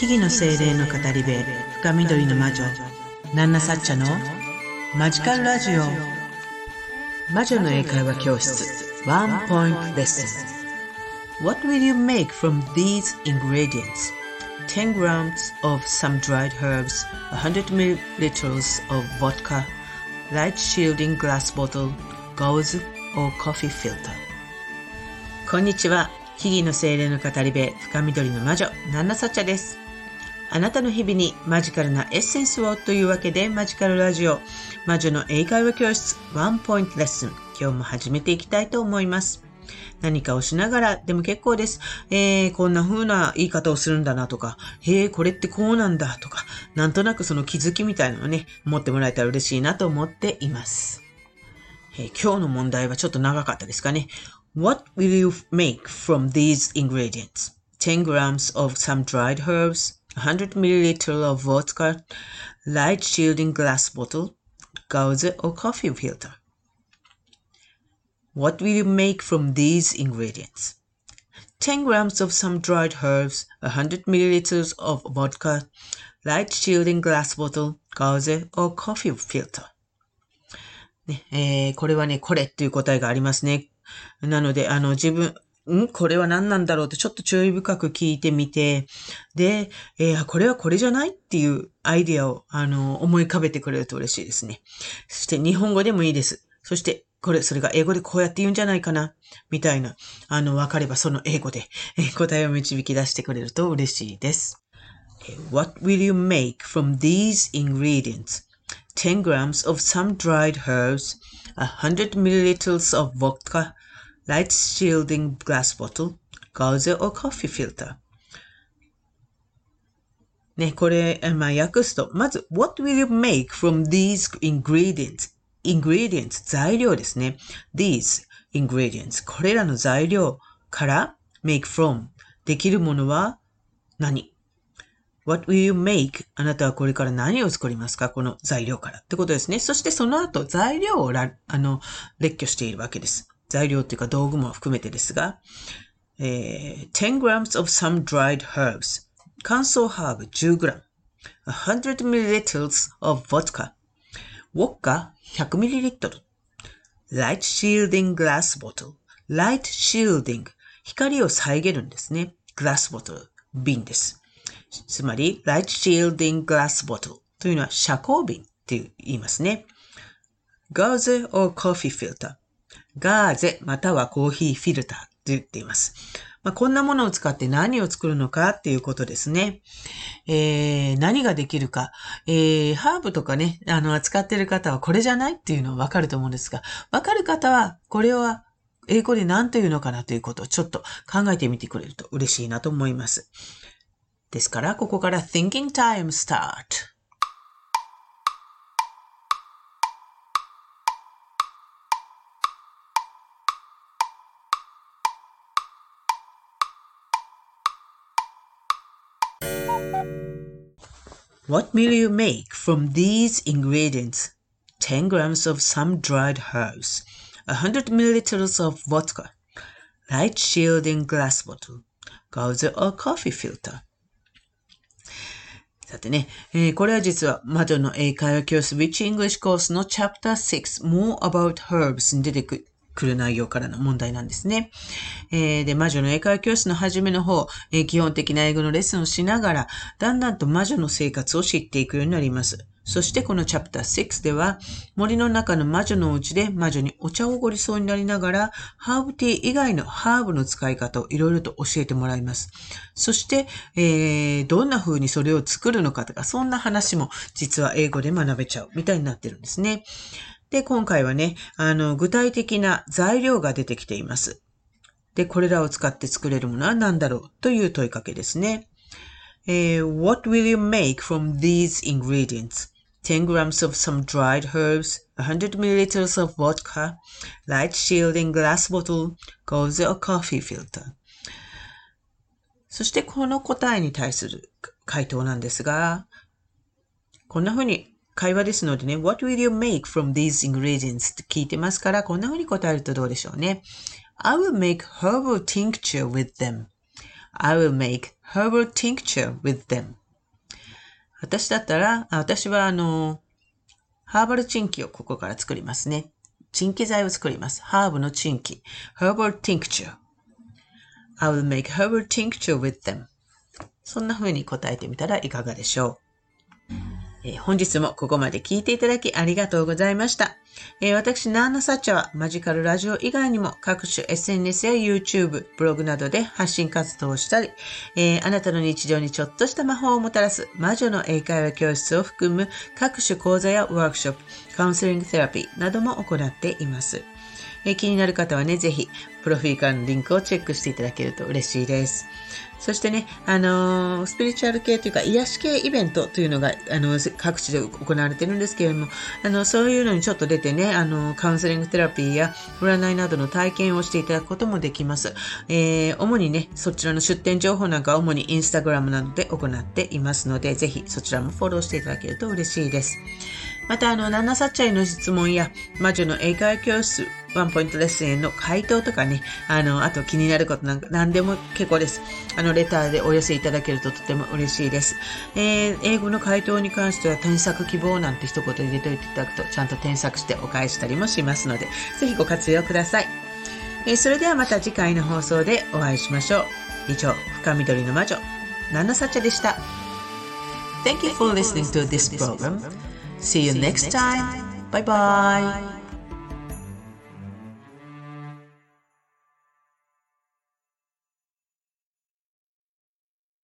木々の精霊の語り部深緑の魔女ナンナサッチャのマジカルラジオ魔女の英会話教室ワンポイントレッスン What will you make from these ingredients? 10 grams of some dried herbs, 100 milliliters of vodka, light shielding glass bottle, gauze or coffee filter. こんにちは。木々の精霊の語り部、深緑の魔女、ナンナサッチャです。あなたの日々にマジカルなエッセンスをというわけで、マジカルラジオ、魔女の英会話教室、ワンポイントレッスン、今日も始めていきたいと思います。何かをしながらでも結構です。えー、こんな風な言い方をするんだなとか、へえ、これってこうなんだとか、なんとなくその気づきみたいなのをね、持ってもらえたら嬉しいなと思っています。えー、今日の問題はちょっと長かったですかね。What will you make from these ingredients? 10 grams of some dried herbs, 100 milliliter of vodka, light shielding glass bottle, gauze or coffee filter. What will you make from these ingredients? 10 grams of some dried herbs, 100 milliliters of vodka, light shielding glass bottle, gauze or coffee filter. ねえー、これはね、これっていう答えがありますね。なので、あの、自分、 ん？これは何なんだろうってちょっと注意深く聞いてみて、で、えー、これはこれじゃないっていうアイディアを、あの、思い浮かべてくれると嬉しいですね。そして日本語でもいいです。そして、これ、それが英語でこうやって言うんじゃないかな、みたいな、あの、わかればその英語で、えー、答えを導き出してくれると嬉しいです。What will you make from these ingredients? 10 grams of some dried herbs, 100 milliliters of vodka, light shielding glass bottle, gauze or coffee filter. ね、これ、まあ、訳すと、まず、what will you make from these ingredients? ingredients, 材料ですね。these ingredients, これらの材料から make from できるものは何 ?What will you make? あなたはこれから何を作りますかこの材料からってことですね。そしてその後、材料をあの、列挙しているわけです。材料っていうか道具も含めてですが、えー、10g of some dried herbs 乾燥ハーブ 10g 100ml of vodka ウォッカ 100ml light shielding glass bottle light shielding 光を遮るんですね。グラスボトル、瓶です。つまり、light shielding glass bottle というのは遮光瓶って言いますね。gauze or coffee filter ガーゼまたはコーヒーフィルターと言っています。まあ、こんなものを使って何を作るのかっていうことですね。えー、何ができるか。えー、ハーブとかね、あの、扱ってる方はこれじゃないっていうのはわかると思うんですが、わかる方は、これは英語で何というのかなということをちょっと考えてみてくれると嬉しいなと思います。ですから、ここから Thinking Time Start。What will you make from these ingredients? 10 grams of some dried herbs, 100 milliliters of vodka, light shielding glass bottle, gauze or coffee filter. さてね、えー、これは実は魔女の英会話教室 Which English Course の Chapter 6 More About Herbs に出てく くる内容からの問題なんですね。えー、で、魔女の英会話教室の初めの方、えー、基本的な英語のレッスンをしながら、だんだんと魔女の生活を知っていくようになります。そしてこのチャプター6では、森の中の魔女のお家で魔女にお茶をおごりそうになりながら、ハーブティー以外のハーブの使い方をいろいろと教えてもらいます。そして、えー、どんな風にそれを作るのかとか、そんな話も実は英語で学べちゃうみたいになってるんですね。で、今回はね、あの、具体的な材料が出てきています。で、これらを使って作れるものは何だろうという問いかけですね。えー、What will you make from these ingredients? 10 grams of some dried herbs, 100 milliliters of vodka, light shielding glass bottle, gauze or coffee filter. そしてこの答えに対する回答なんですが、こんな風に会話ですのでね、What will you make from these ingredients? って聞いてますから、こんな風に答えるとどうでしょうね。I will make herbal tincture with them. I will make herbal tincture with them. 私だったら、私はあの、ハーバルチンキをここから作りますね。チンキ剤を作ります。ハーブのチンキ。herbal tincture. I will make herbal tincture with them. そんな風に答えてみたらいかがでしょう。えー、本日もここまで聞いていただきありがとうございました。えー、私、ナーナサッチャはマジカルラジオ以外にも各種 SNS や YouTube、ブログなどで発信活動をしたり、えー、あなたの日常にちょっとした魔法をもたらす魔女の英会話教室を含む各種講座やワークショップ、カウンセリングセラピーなども行っています。え気になる方はね、ぜひ、プロフィーからのリンクをチェックしていただけると嬉しいです。そしてね、あのー、スピリチュアル系というか、癒し系イベントというのが、あの、各地で行われてるんですけれども、あの、そういうのにちょっと出てね、あの、カウンセリングテラピーや占いなどの体験をしていただくこともできます。えー、主にね、そちらの出店情報なんかは主にインスタグラムなどで行っていますので、ぜひそちらもフォローしていただけると嬉しいです。また、あの、ナナサッチャイの質問や、魔女の英会話教室、ワンポイントレッスンへの回答とかね、ねあの、あと気になることなんか何でも結構です。あの、レターでお寄せいただけるととても嬉しいです。えー、英語の回答に関しては添削希望なんて一言入れていただくと、ちゃんと添削してお返したりもしますので、ぜひご活用ください。えー、それではまた次回の放送でお会いしましょう。以上、深緑の魔女、ナナサチャでした。Thank you for listening to this program. See you next time. Bye bye.